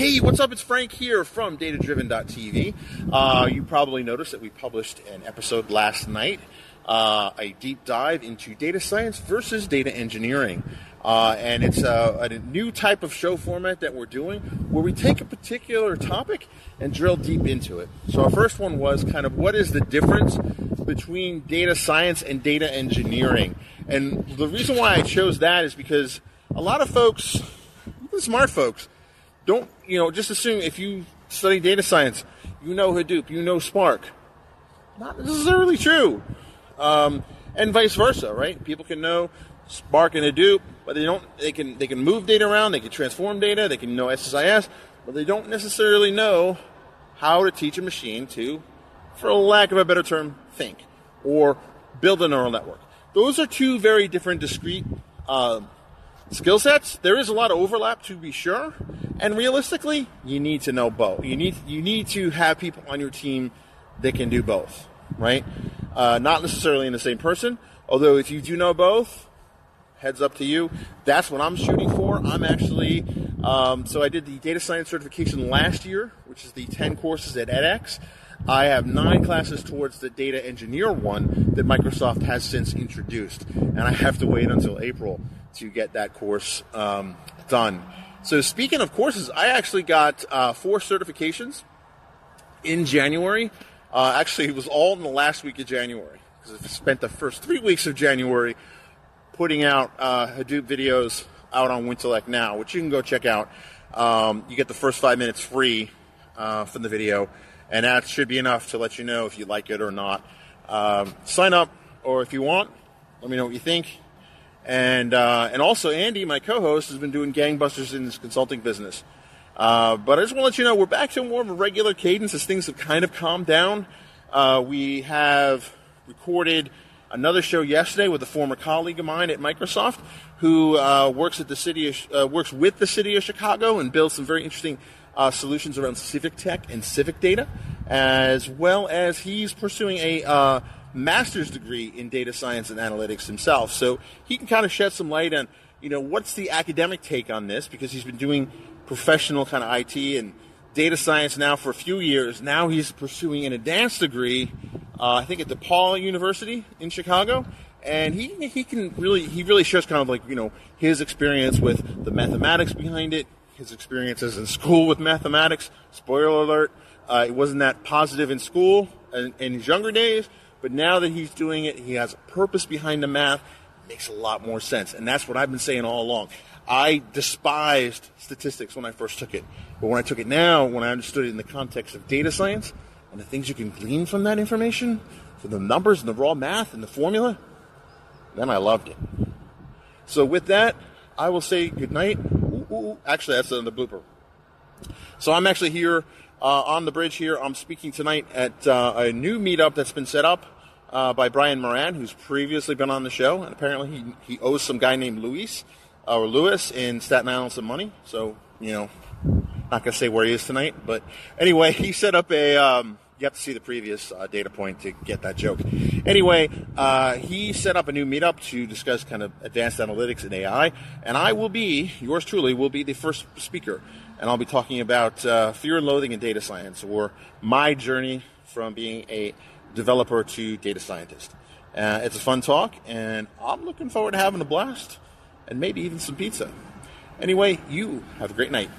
Hey, what's up? It's Frank here from datadriven.tv. Uh, you probably noticed that we published an episode last night, uh, a deep dive into data science versus data engineering. Uh, and it's a, a, new type of show format that we're doing where we take a particular topic and drill deep into it. So, our first one was kind of what is the difference between data science and data engineering? And the reason why I chose that is because a lot of folks, the smart folks, don't, you know, just assume if you study data science, you know Hadoop, you know Spark. Not necessarily true. Um, and vice versa, right? People can know Spark and Hadoop, but they don't. They can they can move data around. They can transform data. They can know SSIS, but they don't necessarily know how to teach a machine to, for lack of a better term, think or build a neural network. Those are two very different, discrete uh, skill sets. There is a lot of overlap to be sure, and realistically, you need to know both. You need you need to have people on your team that can do both, right? Uh, not necessarily in the same person. Although if you do know both, heads up to you. That's what I'm shooting for. I'm actually um, so I did the data science certification last year, which is the 10 courses at edX. I have nine classes towards the data engineer one that Microsoft has since introduced, and I have to wait until April to get that course um, done. So speaking of courses, I actually got uh, four certifications in January. Uh, actually, it was all in the last week of January because I spent the first three weeks of January putting out uh, Hadoop videos out on Wintellect now, which you can go check out. Um, you get the first five minutes free uh, from the video, and that should be enough to let you know if you like it or not. Um, sign up, or if you want, let me know what you think. And uh, and also Andy, my co-host, has been doing gangbusters in his consulting business. Uh, but I just want to let you know we're back to more of a regular cadence as things have kind of calmed down. Uh, we have recorded another show yesterday with a former colleague of mine at Microsoft who uh, works at the city of, uh, works with the city of Chicago and builds some very interesting uh, solutions around civic tech and civic data, as well as he's pursuing a master's degree in data science and analytics himself. So he can kind of shed some light on, you know, what's the academic take on this because he's been doing professional kind of IT and data science now for a few years. Now he's pursuing an advanced degree, uh, I think at DePaul University in Chicago. And he, he can really, he really shares kind of like, you know, his experience with the mathematics behind it, his experiences in school with mathematics. Spoiler alert, uh, it wasn't that positive in school in, in his younger days, but now that he's doing it, he has a purpose behind the math. It makes a lot more sense. And that's what I've been saying all along. I despised statistics when I first took it. But when I took it now, when I understood it in the context of data science and the things you can glean from that information, from the numbers and the raw math and the formula, then I loved it. So with that, I will say good night. Ooh, ooh, actually, that's the blooper. So I'm actually here uh, on the bridge here. I'm speaking tonight at uh, a new meetup that's been set up uh, by Brian Moran, who's previously been on the show, and apparently he, he owes some guy named Luis or Lewis in Staten Island some money. So you know, not gonna say where he is tonight, but anyway, he set up a. Um, you have to see the previous uh, data point to get that joke. Anyway, uh, he set up a new meetup to discuss kind of advanced analytics and AI, and I will be, yours truly, will be the first speaker and I'll be talking about uh, fear and loathing in data science, or my journey from being a developer to data scientist. Uh, it's a fun talk, and I'm looking forward to having a blast, and maybe even some pizza. Anyway, you have a great night.